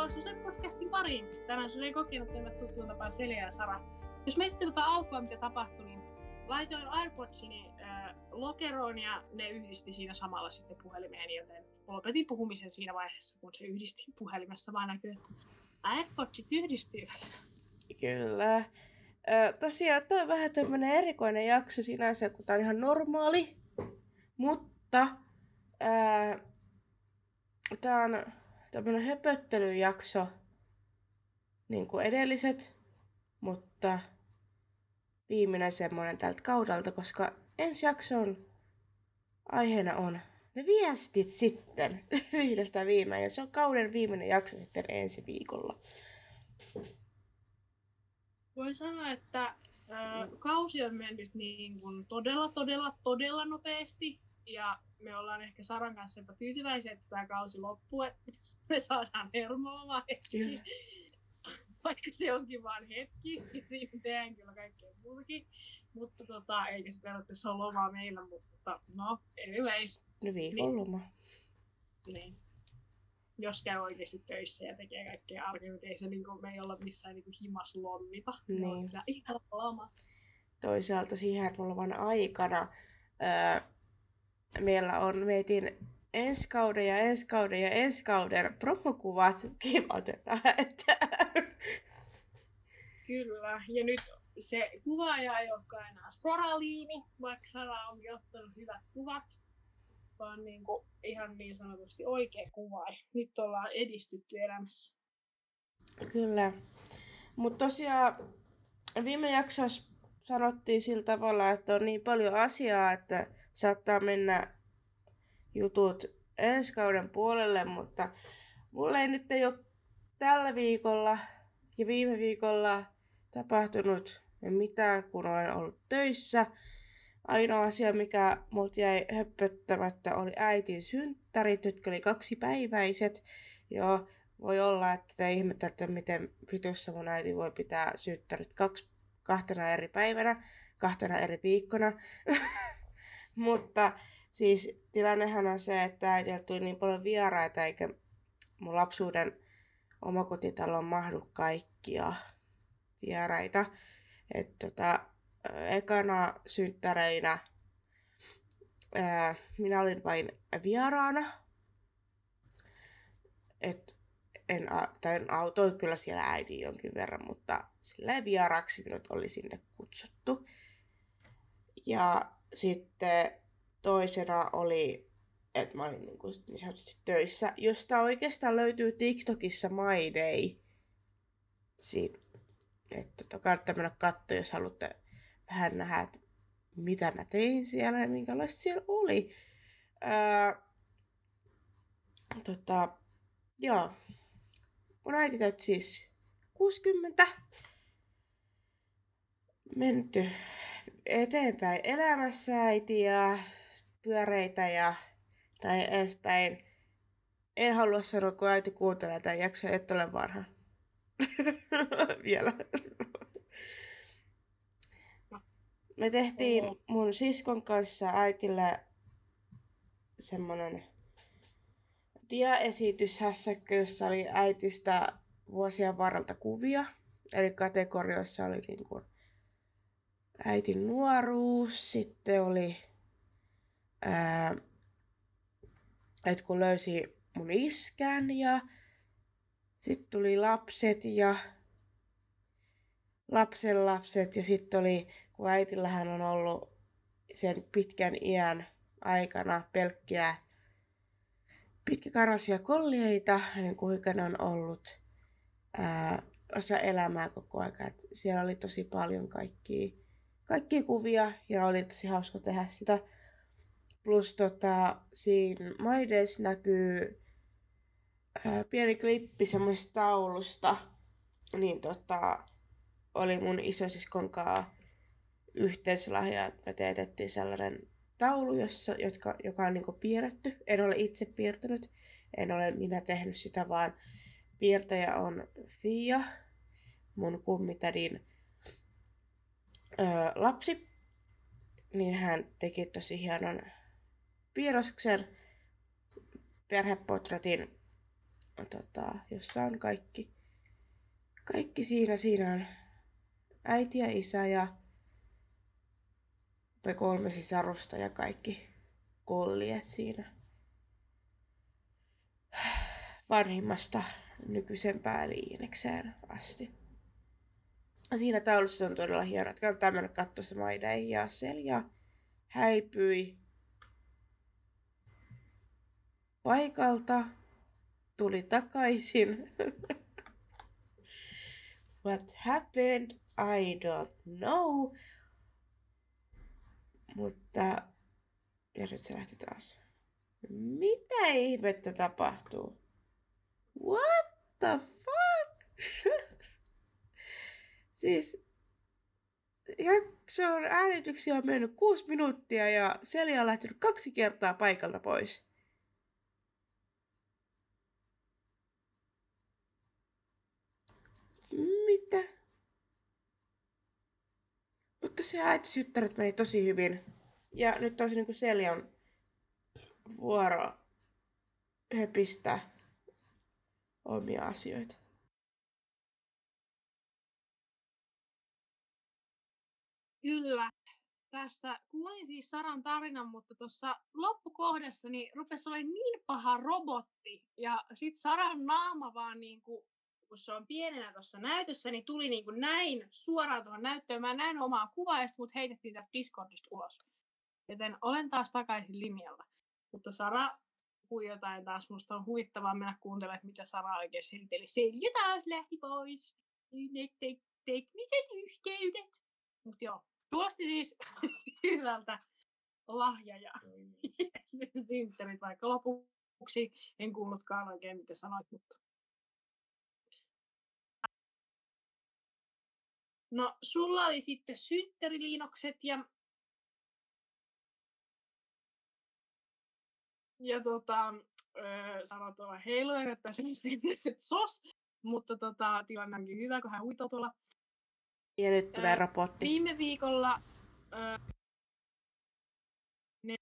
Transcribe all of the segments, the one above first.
Tervetuloa Suse podcastin pariin. Tänään Suse kokenut teille tuttuun tapaan Selja ja Sara. Jos me tätä alkua, mitä tapahtui, niin laitoin AirPodsini äh, lokeroon ja ne yhdisti siinä samalla sitten puhelimeen, joten lopetin puhumisen siinä vaiheessa, kun se yhdisti puhelimessa, vaan näkyy, että AirPodsit yhdistyivät. Kyllä. Ö, tosiaan tämä on vähän tämmöinen erikoinen jakso sinänsä, kun tämä on ihan normaali, mutta tämä on tämmöinen höpöttelyjakso, niin kuin edelliset, mutta viimeinen semmoinen tältä kaudelta, koska ensi jakson aiheena on ne viestit sitten vihdosta viimein. Ja se on kauden viimeinen jakso sitten ensi viikolla. Voin sanoa, että äh, kausi on mennyt niin kuin todella, todella, todella nopeasti. Ja me ollaan ehkä Saran kanssa jopa tyytyväisiä, että tämä kausi loppuu, että me saadaan hermoamaan hetki. Vaikka se onkin vain hetki, ja siinä tehdään kyllä kaikkea muutakin. Mutta tota, eikä se periaatteessa ole lomaa meillä, mutta no, anyways. No viikonloma. Niin. Jos käy oikeasti töissä ja tekee kaikkea arkea, niin ei se niin kuin, me ei olla missään niin kuin himas lomita. Niin. Sitä ihan loma. Toisaalta siihen hermolovan aikana öö, meillä on meitin ensi kauden ja ensi kauden ja ensi kauden promokuvat otetaan. Että... Kyllä, ja nyt se kuvaaja ei olekaan enää Soraliini, vaikka Sara onkin ottanut hyvät kuvat, vaan niin kuin ihan niin sanotusti oikea kuvaaja. Nyt ollaan edistytty elämässä. Kyllä. Mutta tosiaan viime jaksossa sanottiin sillä tavalla, että on niin paljon asiaa, että saattaa mennä jutut ensi kauden puolelle, mutta mulla ei nyt ei ole tällä viikolla ja viime viikolla tapahtunut mitään, kun olen ollut töissä. Ainoa asia, mikä multa jäi höppöttämättä, oli äitin synttärit, jotka oli kaksipäiväiset. Joo, voi olla, että te ihmettelette, miten vitussa mun äiti voi pitää synttärit kaksi, kahtena eri päivänä, kahtena eri viikkona. Mutta siis tilannehan on se, että äitiltä tuli niin paljon vieraita, eikä mun lapsuuden omakotitaloon mahdu kaikkia vieraita. että tota, ekana synttäreinä ää, minä olin vain vieraana. Et en, tai en autoin kyllä siellä äiti jonkin verran, mutta sillä vieraaksi minut oli sinne kutsuttu. Ja sitten toisena oli, että mä olin niin, kuin, niin sanotusti töissä, josta oikeastaan löytyy TikTokissa My Day. Siitä, että tota, kannattaa mennä katsoa, jos haluatte vähän nähdä, että mitä mä tein siellä ja minkälaista siellä oli. Ää, tota, joo. Mun äiti täytti siis 60. Menty eteenpäin elämässä äiti ja pyöreitä ja näin edespäin. En halua sanoa, kun äiti kuuntelee tämän jakson, että ole vanha. Vielä. Me tehtiin mun siskon kanssa äitille semmonen diaesityshässäkkö, jossa oli äitistä vuosien varrelta kuvia. Eli kategorioissa oli niin kuin äitin nuoruus, sitten oli ää, että kun löysi mun iskän ja sitten tuli lapset ja lapsen lapset ja sitten oli, kun äitillähän on ollut sen pitkän iän aikana pelkkiä pitkäkarvaisia kollieita, niin kuinka ne on ollut ää, osa elämää koko ajan. Siellä oli tosi paljon kaikkia, kaikkia kuvia ja oli tosi hauska tehdä sitä. Plus tota, siinä maideissa näkyy ää, pieni klippi semmoisesta taulusta. Niin tota, oli mun isosiskon kanssa yhteislahja, että me teetettiin sellainen taulu, jossa, jotka, joka on niinku piirretty. En ole itse piirtänyt, en ole minä tehnyt sitä, vaan piirtäjä on Fia, mun kummitädin lapsi. Niin hän teki tosi hienon piirroksen perhepotretin tota, jossa on kaikki, kaikki siinä. Siinä on äiti ja isä ja me kolme sisarusta ja kaikki kolliet siinä vanhimmasta nykyisempään liinekseen asti. Siinä taulussa on todella hieno, että kannattaa mennä katsoa se Maidei ja Selja häipyi paikalta, tuli takaisin. What happened? I don't know. Mutta... Ja nyt se lähti taas. Mitä ihmettä tapahtuu? What the fuck? siis jakson äänityksiä on mennyt kuusi minuuttia ja Selja on lähtenyt kaksi kertaa paikalta pois. Mitä? Mutta se äitisyttäret meni tosi hyvin. Ja nyt tosi niin Seljan vuoro höpistää omia asioita. Kyllä. Tässä kuulin siis Saran tarinan, mutta tuossa loppukohdassa niin rupesi olemaan niin paha robotti. Ja sitten Saran naama vaan niin kuin, kun se on pienenä tuossa näytössä, niin tuli niin kuin näin suoraan tuohon näyttöön. Mä näin omaa kuvaa ja mut heitettiin tästä Discordista ulos. Joten olen taas takaisin linjalla. Mutta Sara puhui jotain taas. Musta on huvittavaa mennä kuuntelemaan, mitä Sara oikein seliteli. Selja taas lähti pois. Ne te- tekniset yhteydet. Mutta joo, tuosti siis hyvältä lahja ja synttärit, vaikka lopuksi en kuullutkaan oikein, mitä sanoit, mutta No, sulla oli sitten synttäriliinokset ja ja tota, öö, sanoi tuolla heilojen, että sos, mutta tota, tilanne onkin hyvä, kun hän uitoo tuolla. Ja nyt tulee raportti. Viime viikolla öö, ne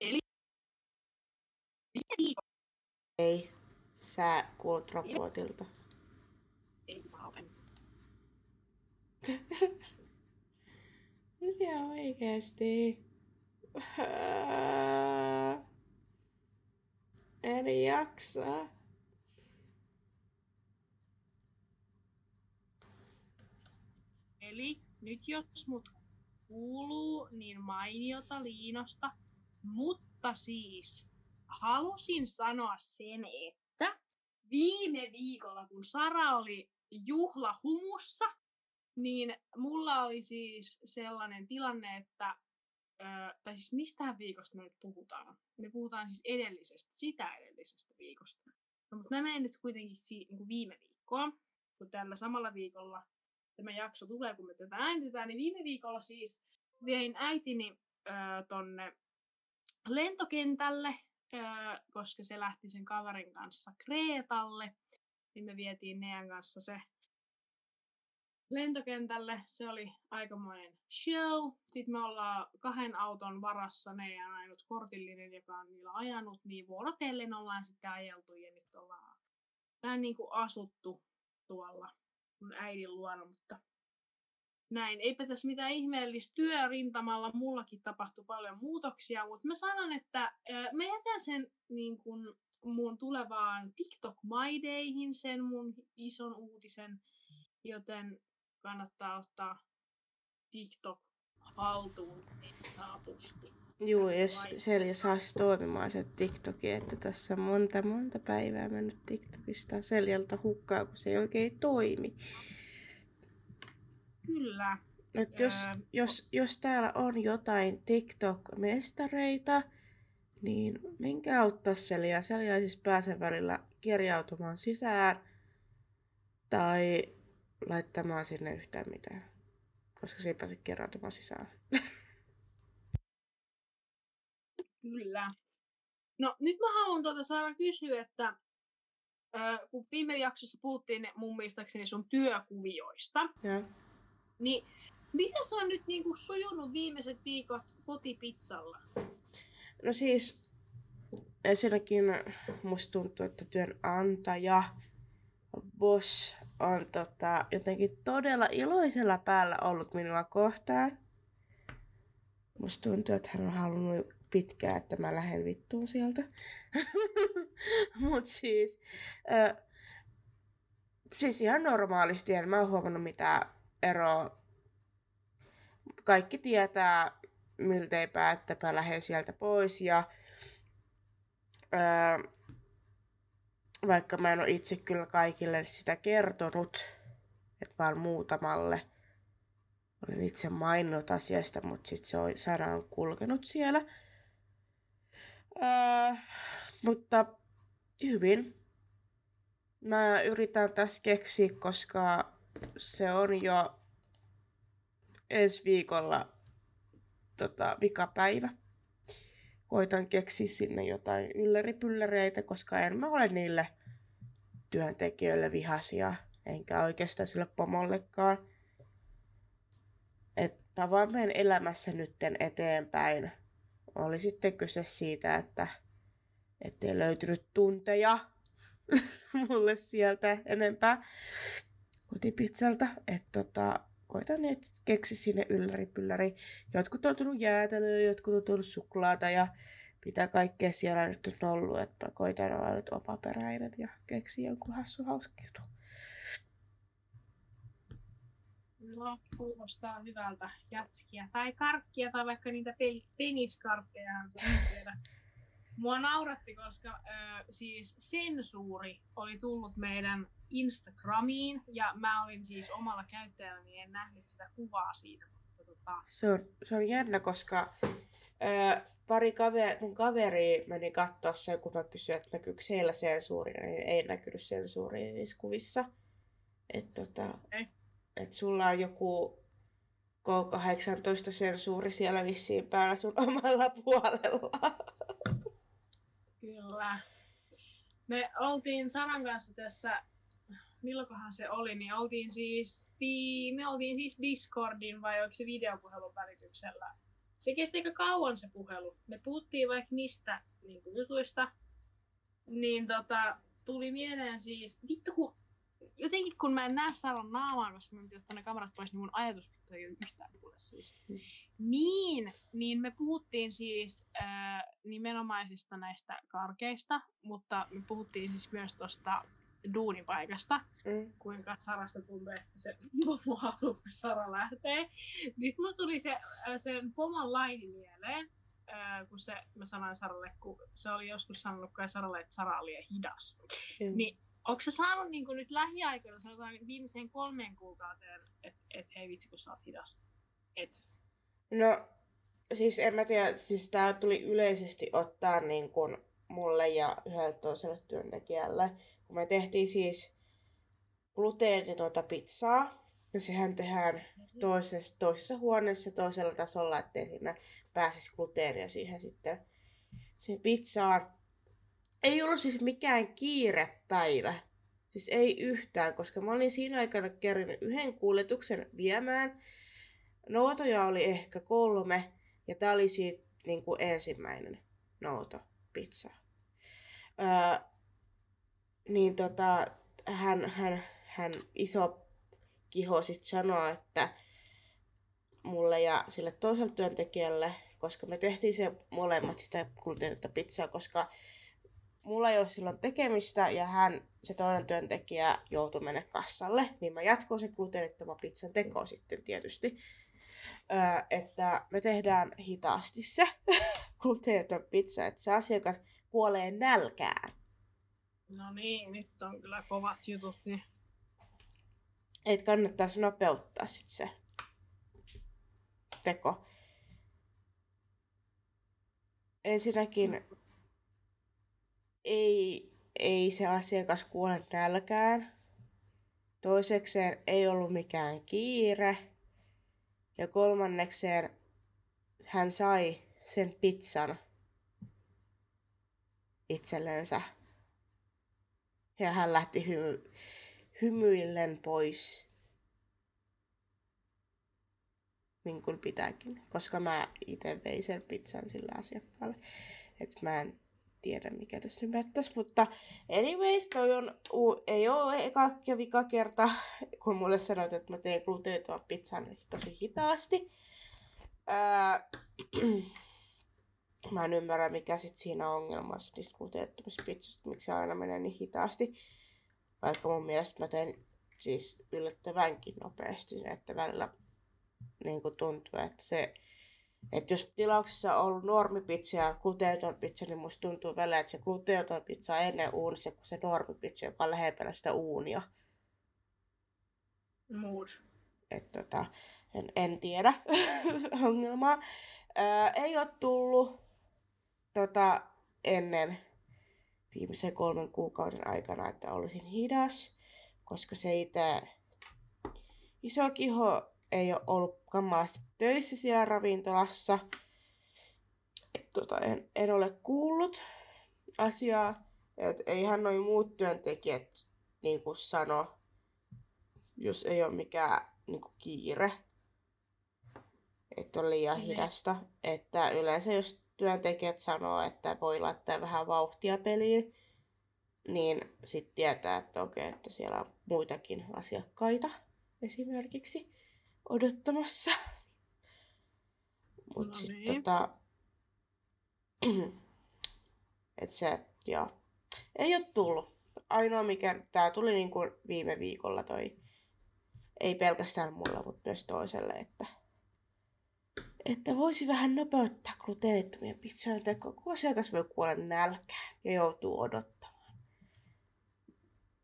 Eli viime viikolla Ei, sä kuulut robotilta. ei mä Mitä oikeesti? En jaksa. Eli nyt jos mut kuuluu, niin mainiota Liinosta. Mutta siis halusin sanoa sen, että viime viikolla, kun Sara oli juhlahumussa, niin mulla oli siis sellainen tilanne, että Tai siis mistään viikosta me nyt puhutaan. Me puhutaan siis edellisestä, sitä edellisestä viikosta. No, mutta mä menen nyt kuitenkin si- niin kuin viime viikkoa, kun tällä samalla viikolla tämä jakso tulee, kun me tätä äänitetään, niin viime viikolla siis vein äitini ö, tonne lentokentälle, ö, koska se lähti sen kaverin kanssa Kreetalle. Niin me vietiin Nean kanssa se lentokentälle. Se oli aikamoinen show. Sitten me ollaan kahden auton varassa, ne ja ainut kortillinen, joka on niillä ajanut, niin vuorotellen ollaan sitten ajeltu ja nyt ollaan tää niin kuin asuttu tuolla mun äidin luona, mutta näin. Eipä tässä mitään ihmeellistä työrintamalla, mullakin tapahtui paljon muutoksia, mutta mä sanon, että mä jätän sen niin kuin mun tulevaan TikTok My Dayhin, sen mun ison uutisen, joten kannattaa ottaa TikTok haltuun niin. Juu, tässä jos. Selja saisi toimimaan se TikToki, että tässä on monta monta päivää mennyt TikTokista Seljalta hukkaa, kun se ei oikein toimi. Kyllä. Et jos, Öö, jos, jos täällä on jotain TikTok-mestareita, niin minkä auttaa Selja. Selja ei siis pääse välillä kirjautumaan sisään tai laittamaan sinne yhtään mitään, koska se ei pääse kirjautumaan sisään. Kyllä. No nyt mä haluan tuota saada kysyä, että ö, kun viime jaksossa puhuttiin mun mielestäkseni sun työkuvioista, Ja. niin Miten se on nyt niinku sujunut viimeiset viikot kotipizzalla? No siis, ensinnäkin musta tuntuu, että työnantaja, boss on tota, jotenkin todella iloisella päällä ollut minua kohtaan. Musta tuntuu, että hän on halunnut pitkään, että mä lähden vittuun sieltä. Mut siis, ö, siis ihan normaalisti en mä oon huomannut mitään eroa. Kaikki tietää milteipä, että mä lähden sieltä pois ja ö, vaikka mä en ole itse kyllä kaikille sitä kertonut, että vaan muutamalle olen itse maininnut asiasta, mutta sitten se on, sana on kulkenut siellä. Öö, mutta hyvin. Mä yritän tässä keksiä, koska se on jo ensi viikolla tota, vikapäivä. Koitan keksiä sinne jotain ylläripylläreitä, koska en mä ole niille työntekijöille vihasia, enkä oikeastaan sille pomollekaan. Että vaan menen elämässä nytten eteenpäin oli sitten kyse siitä, että ettei löytynyt tunteja mulle sieltä enempää kotipizzalta. Että tota, koitan nyt keksi sinne ylläri pylläri. Jotkut on tullut jäätelöä, jotkut on tullut suklaata ja mitä kaikkea siellä nyt on ollut. Että koitan olla nyt omaperäinen ja keksi jonkun hassu hauska juttu. No, kuulostaa hyvältä jätskiä. Tai karkkia tai vaikka niitä pe- peniskarkkeja. Mua nauratti, koska äh, siis sensuuri oli tullut meidän Instagramiin ja mä olin siis omalla käyttäjälläni, en nähnyt sitä kuvaa siitä. Mutta tota... se, on, se on jännä, koska pari kaveri, mun kaveri meni katsoa sen, kun mä kysyin, että näkyykö heillä sensuuria, niin ei näkynyt sensuuria niissä kuvissa. että tota, okay että sulla on joku K18-sensuuri siellä vissiin päällä sun omalla puolella. Kyllä. Me oltiin Saran kanssa tässä, milloinkohan se oli, niin oltiin siis, me oltiin siis Discordin vai onko se videopuhelun välityksellä. Se kesti aika kauan se puhelu. Me puhuttiin vaikka mistä niin jutuista. Niin tota, tuli mieleen siis, vittu kun jotenkin kun mä en näe Saran naamaa, koska mä piti ottaa ne kamerat pois, niin mun ajatus ei ole yhtään kuule siis. Mm. Niin, niin me puhuttiin siis äh, nimenomaisista näistä karkeista, mutta me puhuttiin siis myös tuosta duunipaikasta, mm. kuinka Sarasta tuntuu, että se muotuu, kun Sara lähtee. Niin mulla tuli se, sen pomon laini mieleen, äh, kun se, mä sanoin Saralle, kun se oli joskus sanonut kai Saralle, että Sara oli hidas. Mm. Niin Onko se saanut niin nyt lähiaikoina, sanotaan viimeiseen kolmeen kuukauteen, että et, hei vitsi kun sä oot hidas? Et. No, siis en mä tiedä, siis tää tuli yleisesti ottaa niin kuin mulle ja yhdelle toiselle työntekijälle. Kun me tehtiin siis gluteenitonta pizzaa, ja sehän tehdään mm-hmm. toisessa, toisessa huoneessa toisella tasolla, ettei siinä pääsisi gluteenia siihen sitten siihen pizzaan ei ollut siis mikään kiirepäivä. Siis ei yhtään, koska mä olin siinä aikana kerinyt yhden kuljetuksen viemään. Noutoja oli ehkä kolme, ja tää oli siitä niin kuin ensimmäinen nouto pizza. Öö, niin tota, hän, hän, hän iso kiho sit sanoi, että mulle ja sille toiselle työntekijälle, koska me tehtiin se molemmat sitä kuljetettua pizzaa, koska mulla ei ole silloin tekemistä ja hän, se toinen työntekijä, joutui mennä kassalle, niin mä jatkoin sen gluteenittoman pizzan tekoa sitten tietysti. Öö, että me tehdään hitaasti se gluteeniton pizza, että se asiakas kuolee nälkään. No niin, nyt on kyllä kovat jutut. Niin. Et kannattaisi nopeuttaa sit se teko. Ensinnäkin ei, ei se asiakas kuole nälkään. Toisekseen ei ollut mikään kiire. Ja kolmannekseen hän sai sen pizzan itsellensä. Ja hän lähti hymy, hymyillen pois. niin kuin pitääkin, koska mä itse vein sen pizzan sillä asiakkaalle. Että mä en tiedä, mikä tässä nyt mutta anyways, toi on, ei ole eka ja vika kerta, kun mulle sanoit, että mä teen gluteeniton pizzan tosi hitaasti. Ää, mä en ymmärrä, mikä sit siinä on ongelmassa niistä gluteenittomista pizzoista, miksi se aina menee niin hitaasti. Vaikka mun mielestä mä teen siis yllättävänkin nopeasti, että välillä niin tuntuu, että se että jos tilauksessa on ollut normipizza ja gluteeniton pizza, niin musta tuntuu välillä, että se gluteeniton pizza on ennen uunissa kuin se normipizza, joka on lähempänä sitä uunia. Mood. että tota, en, en tiedä ongelmaa. Ää, ei ole tullut tota, ennen viimeisen kolmen kuukauden aikana, että olisin hidas, koska se itse iso kiho ei ole ollut kamalasti töissä siellä ravintolassa. Et tota, en, en ole kuullut asiaa. Et eihän noin muut työntekijät niin kuin sano, jos ei ole mikään niin kuin kiire, että on liian Niin. hidasta. Että yleensä jos työntekijät sanoo, että voi laittaa vähän vauhtia peliin, niin sitten tietää, että okei, että siellä on muitakin asiakkaita esimerkiksi odottamassa. Mut No niin. tota... et se, joo. Ei ole tullut. Ainoa mikä, tää tuli niinku viime viikolla toi, ei pelkästään mulla, mutta myös toiselle, että että voisi vähän nopeuttaa gluteenittomien pizzojen tekoa, kun asiakas voi kuolla nälkään ja joutuu odottamaan.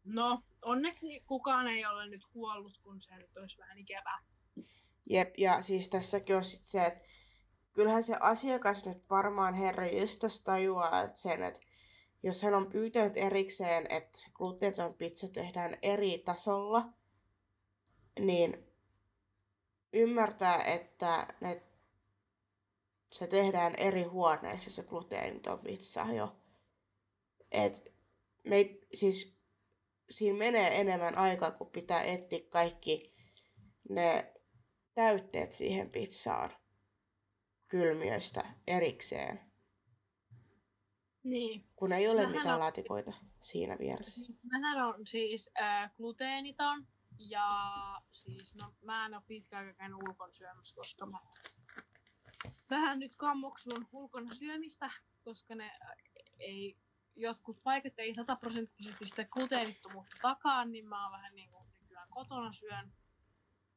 No, onneksi kukaan ei ole nyt kuollut, kun se nyt olisi vähän ikävää. Jep, ja siis tässäkin on sit se, että kyllähän se asiakas nyt varmaan herra jestas tajuaa että sen, että jos hän on pyytänyt erikseen, että se gluteeniton pizza tehdään eri tasolla, niin ymmärtää, että ne, se tehdään eri huoneissa se gluteeniton pizza jo. Et me, siis siinä menee enemmän aikaa, kun pitää etsiä kaikki ne täytteet siihen pizzaan kylmiöstä erikseen, Niin. kun ei ole Mähän mitään on- laatikoita siinä vieressä. Siis mähän on siis äh, gluteeniton ja siis no mä en ole pitkään käynyt ulkona syömässä, koska mä vähän nyt kammoksun ulkona syömistä, koska ne äh, ei, jotkut paikat ei sataprosenttisesti sitä gluteenittomuutta takaa, niin mä oon vähän niin kuin nykyään kotona syön.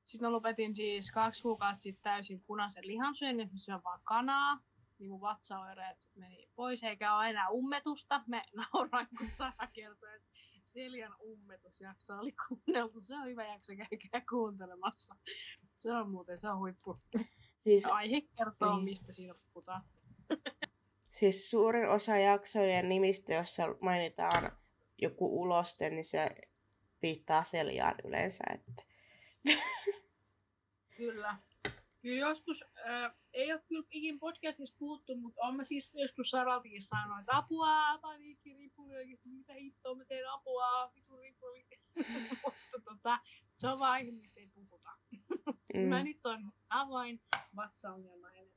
Sitten mä lopetin siis kaksi kuukautta sitten täysin punaisen lihansyönnin, että mä syön vaan kanaa. Niin mun vatsaoireet meni pois, eikä ole enää ummetusta. Me nauroin, kun Sara kertoi, että Seljan ummetusjakso oli kuunneltu. Se on hyvä jakso, käykää kuuntelemassa. Se on muuten, se on huippu. Siis, Aihe kertoo, Niin. mistä siinä puhutaan. siis suurin osa jaksojen nimistä, jossa mainitaan joku uloste, niin se viittaa seljaan yleensä. Että. Kyllä. Kyllä joskus, äh, ei ole kyllä ikin podcastissa puhuttu, mutta olen mä siis joskus Saraltakin sanonut, että apua, paniikki, ripuli oikeesti, mitä hittoa mä teen apua, vitu ripuli. mutta tota, se on vaan ei puhuta. Mm. Mä nyt on avoin vatsaongelmainen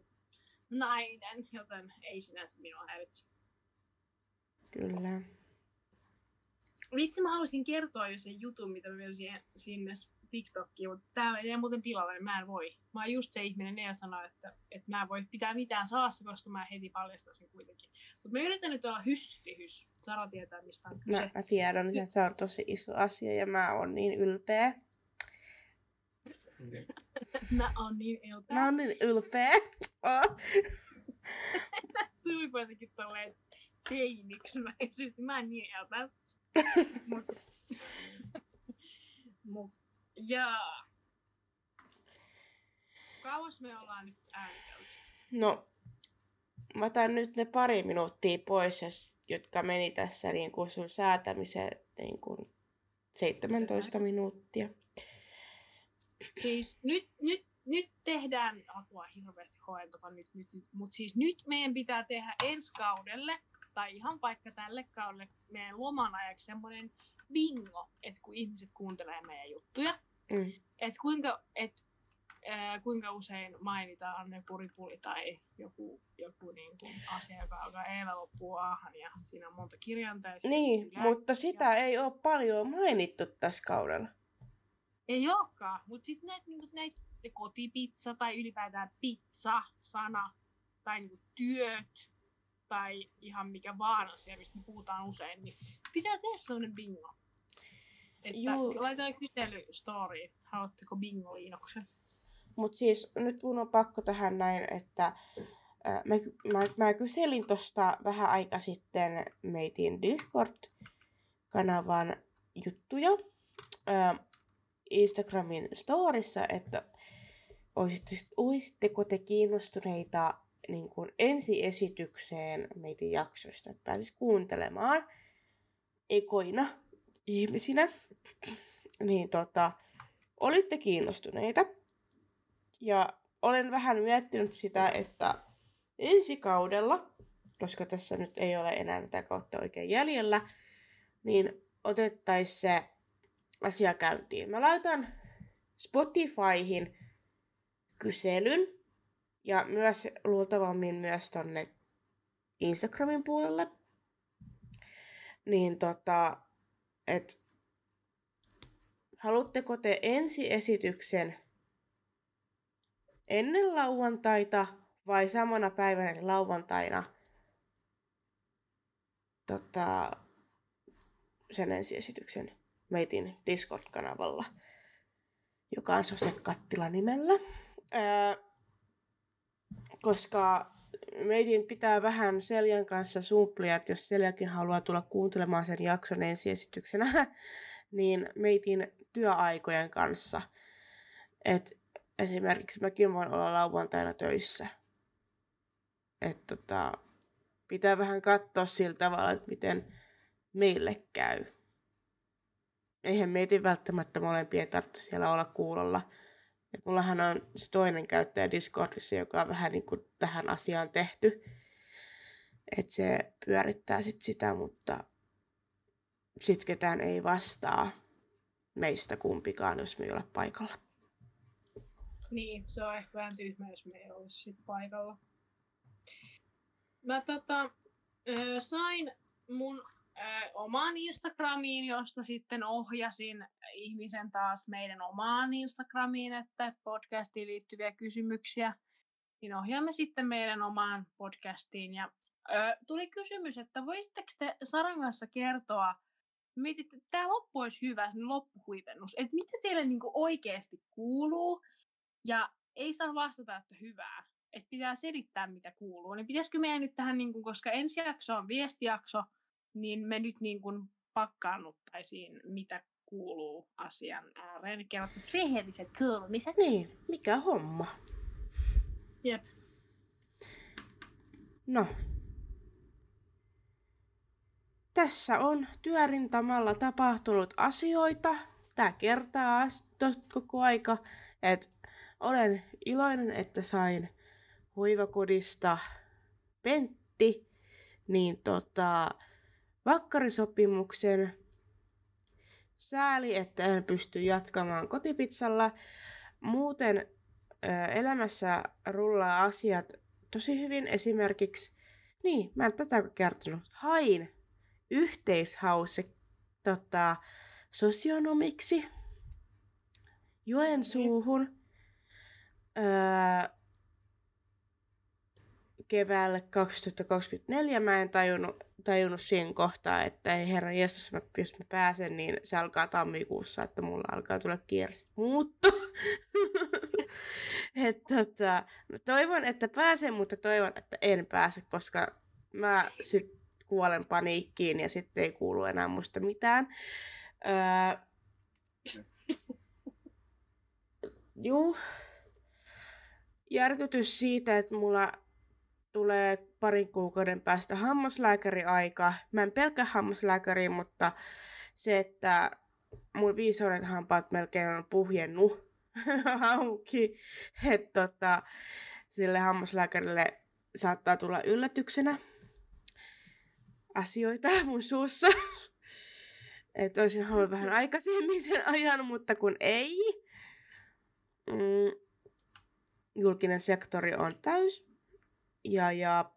nainen, joten ei sinänsä minua häiritse. kyllä. Vitsi, mä haluaisin kertoa jo sen jutun, mitä mä vielä siihen, sinne TikTokkiin, mutta täällä ei muuten pilalle, niin mä en voi. Mä oon just se ihminen, ne sanoo, että, että mä en voi pitää mitään salassa, koska mä heti paljastan sen kuitenkin. Mutta mä yritän nyt olla hyssy hys. Sara tietää, mistä on kyse. Mä, mä tiedän, että se on tosi iso asia ja mä oon niin ylpeä. Mä oon niin ylpeä. Mä oon niin ylpeä. Oh. Tulipa jotenkin tolleen teiniksi. Mä, siis, mä en niin ylpeä. Mut, mut, jaa. Kauas me ollaan nyt äänitelty. No, mä otan nyt ne pari minuuttia pois, jos- jotka meni tässä niin kuin sun säätämiseen niin kuin 17 minuuttia. Siis nyt, nyt, nyt tehdään, apua hirveästi hoen tota nyt, nyt, nyt mutta siis nyt meidän pitää tehdä ensi kaudelle, tai ihan vaikka tälle kaudelle, meidän loman ajaksi semmoinen bingo, että kun ihmiset kuuntelee meidän juttuja, Mm. että kuinka, että ää, kuinka usein mainitaan ne puripuli tai joku, joku niin kuin asia, joka alkaa eellä loppuu aahan ja siinä on monta kirjainta. ja Niin, mutta sitä ei ole paljon mainittu tässä kaudella. Ei olekaan, mutta sitten näitä niinku, näit, kotipizza tai ylipäätään pizza-sana tai niinku, työt tai ihan mikä vaan asia, mistä me puhutaan usein, niin pitää tehdä sellainen bingo. Että Juu. laitetaan kysely storyin, haluatteko bingo-liinoksen? Mutta siis nyt mun on pakko tähän näin, että mä, mä, mä kyselin tuosta vähän aika sitten meitin Discord-kanavan juttuja ää, Instagramin storissa, että olisitteko te kiinnostuneita niin kuin ensiesitykseen meitin jaksoista, että pääsis kuuntelemaan ekoina ihmisinä. Niin tota, olitte kiinnostuneita. Ja olen vähän miettinyt sitä, että ensi kaudella, koska tässä nyt ei ole enää tätä kautta oikein jäljellä, niin otettaisiin se asia käyntiin. Mä laitan Spotifyhin kyselyn ja myös luultavammin myös tonne Instagramin puolelle. Niin tota, että haluatteko te ensiesityksen ennen lauantaita vai samana päivänä eli lauantaina tota, sen ensiesityksen meitin Discord-kanavalla, joka on Sose Kattila nimellä. Koska meitin pitää vähän Seljan kanssa sumplia, että jos Seljakin haluaa tulla kuuntelemaan sen jakson ensiesityksenä, niin meitin työaikojen kanssa. Et esimerkiksi mäkin voin olla lauantaina töissä. Et tota, pitää vähän katsoa sillä tavalla, että miten meille käy. Eihän meitin välttämättä molempien tarvitse siellä olla kuulolla. Et mullahan on se toinen käyttäjä Discordissa, joka on vähän niin kuin tähän asiaan tehty. Että se pyörittää sit sitä, mutta sit ketään ei vastaa meistä kumpikaan, jos me ei ole paikalla. Niin, se on ehkä vähän tyhmä, jos me ei olisi sit paikalla. Mä tota, sain mun omaan Instagramiin, josta sitten ohjasin ihmisen taas meidän omaan Instagramiin, että podcastiin liittyviä kysymyksiä, niin ohjaamme sitten meidän omaan podcastiin. Ja ö, tuli kysymys, että voisitteko te Saran kanssa kertoa, että tämä loppu olisi hyvä, se loppuhuipennus, että mitä teille niinku oikeasti kuuluu, ja ei saa vastata, että hyvää. Että pitää selittää, mitä kuuluu. Niin pitäisikö meidän nyt tähän, niin koska ensi jakso on viestijakso, niin me nyt niin kuin pakkaannuttaisiin, mitä kuuluu asian ääreen. Kerrottaisiin rehelliset kuulumiset. Niin, mikä homma? Jep. No. Tässä on työrintamalla tapahtunut asioita. Tää kertaa tosta koko aika, että olen iloinen, että sain hoivakodista Pentti, niin tota, vakkarisopimuksen sääli, että en pysty jatkamaan kotipizzalla. Muuten ö, elämässä rullaa asiat tosi hyvin. Esimerkiksi, niin, mä en tätä kertonut, hain yhteishause tota, sosionomiksi Joensuuhun öö, keväälle 2024. Mä en tajunnut, tajunnut siinä kohtaa, että ei herra jestas, mä, jos mä pääsen, niin se alkaa tammikuussa, että mulla alkaa tulla kiersit muutto. Et, tota, mä toivon, että pääsen, mutta toivon, että en pääse, koska mä sit kuolen paniikkiin ja sitten ei kuulu enää musta mitään. Öö, juu. Järkytys siitä, että mulla tulee parin kuukauden päästä hammaslääkäriaika. Mä en pelkää hammaslääkäriä, mutta se, että mun viisauden hampaat melkein on puhjennut auki. Että tota, sille hammaslääkärille saattaa tulla yllätyksenä asioita mun suussa. Että olisin halunnut vähän aikaisemmin sen ajan, mutta kun ei. Mm, julkinen sektori on täys. Ja, ja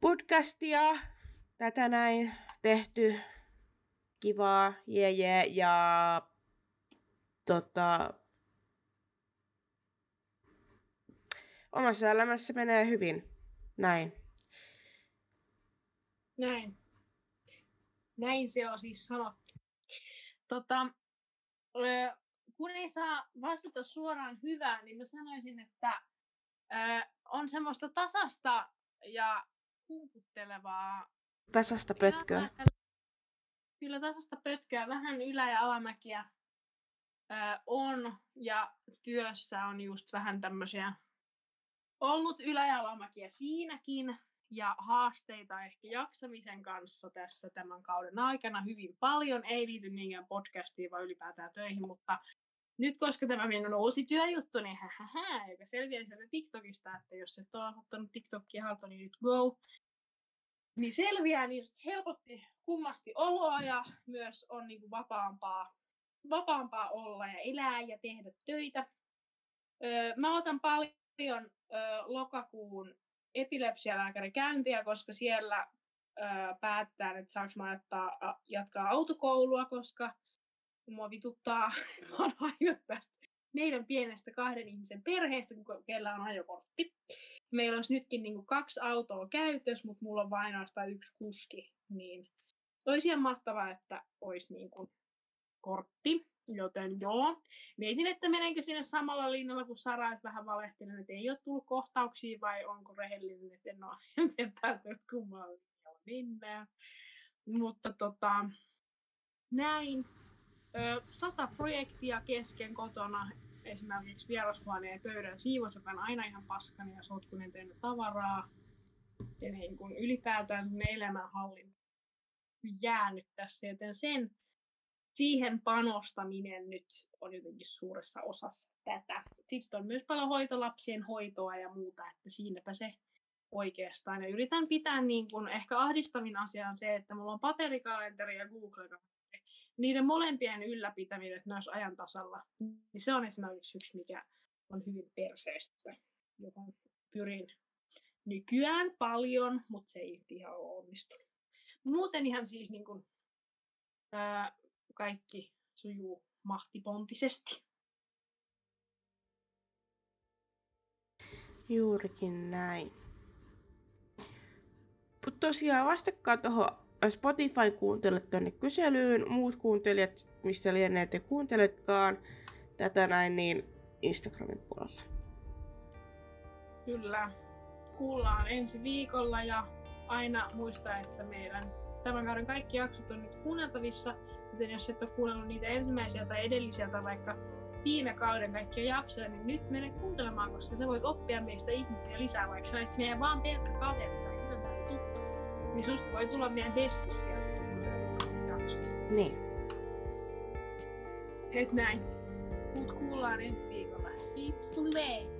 podcastia tätä näin tehty. Kivaa, jee, jee, ja tota, omassa elämässä menee hyvin. Näin. Näin. Näin se on siis sanottu. Tota, kun ei saa vastata suoraan hyvään, niin mä sanoisin, että on semmoista tasasta ja kumputtelevaa. Tasasta pötköä. Kyllä tasasta pötköä, vähän ylä- ja alamäkiä on, ja työssä on just vähän tämmöisiä ollut ylä- ja alamäkiä siinäkin, ja haasteita ehkä jaksamisen kanssa tässä tämän kauden aikana hyvin paljon. Ei liity niinkään podcastiin, vaan ylipäätään töihin, mutta nyt koska tämä minun uusi työjuttu, niin hähähä, joka selviää sieltä TikTokista, että jos et ole ottanut TikTokia haltuun, niin nyt go. Niin selviää, niin helpotti kummasti oloa ja myös on niin kuin vapaampaa, vapaampaa olla ja elää ja tehdä töitä. Öö, mä otan paljon öö, lokakuun epilepsialääkärikäyntiä, koska siellä öö, päättää, että saanko mä jatkaa, jatkaa autokoulua, koska mua vituttaa, on tästä meidän pienestä kahden ihmisen perheestä, kellä on ajokortti. Meillä olisi nytkin niin kuin kaksi autoa käytössä, mutta mulla on vain ainoastaan yksi kuski, niin olisi ihan mahtavaa, että olisi niin kuin kortti. Joten joo, mietin, että menenkö sinne samalla linjalla kuin Sara, että vähän valehtelen, että ei ole tullut kohtauksia vai onko rehellinen, että en ole päättänyt kummalla linjalla. Mutta tota, näin. Sata projektia kesken kotona, esimerkiksi vierashuoneen pöydän siivos, joka on aina ihan paskani ja sotkunen tehnyt tavaraa. Ja niin kun ylipäätään semmoinen elämänhallinta jäänyt tässä, joten sen siihen panostaminen nyt on jotenkin suuressa osassa tätä. Sitten on myös paljon hoitolapsien hoitoa ja muuta, että siinäpä se oikeastaan. Ja yritän pitää, niin kun, ehkä ahdistavin asia on se, että mulla on paperikalenteri ja Google-kalenteri. Niiden molempien ylläpitäminen myös ajan tasalla, niin se on esimerkiksi yksi, mikä on hyvin perseestä, johon pyrin nykyään paljon, mutta se ei ihan ole onnistunut. Muuten ihan siis niin kun, ää, kaikki sujuu mahtipontisesti. Juurikin näin. Mutta tosiaan vastakkaan tuohon Spotify kuuntelet tuonne kyselyyn, muut kuuntelijat, mistä lienee te kuunteletkaan tätä näin, niin Instagramin puolella. Kyllä. Kuullaan ensi viikolla ja aina muista, että meidän tämän kauden kaikki jaksot on nyt kuunneltavissa, joten jos et ole kuunnellut niitä ensimmäisiä tai edellisiä tai vaikka viime kauden kaikkia jaksoja, niin nyt mene kuuntelemaan, koska sä voit oppia meistä ihmisiä lisää, vaikka sä olisit meidän vaan pelkkä kaveri Niin susta voi tulla meidän jaksot. Niin. Et näin. Mut kuullaan ensi viikolla. Kiitos sulle!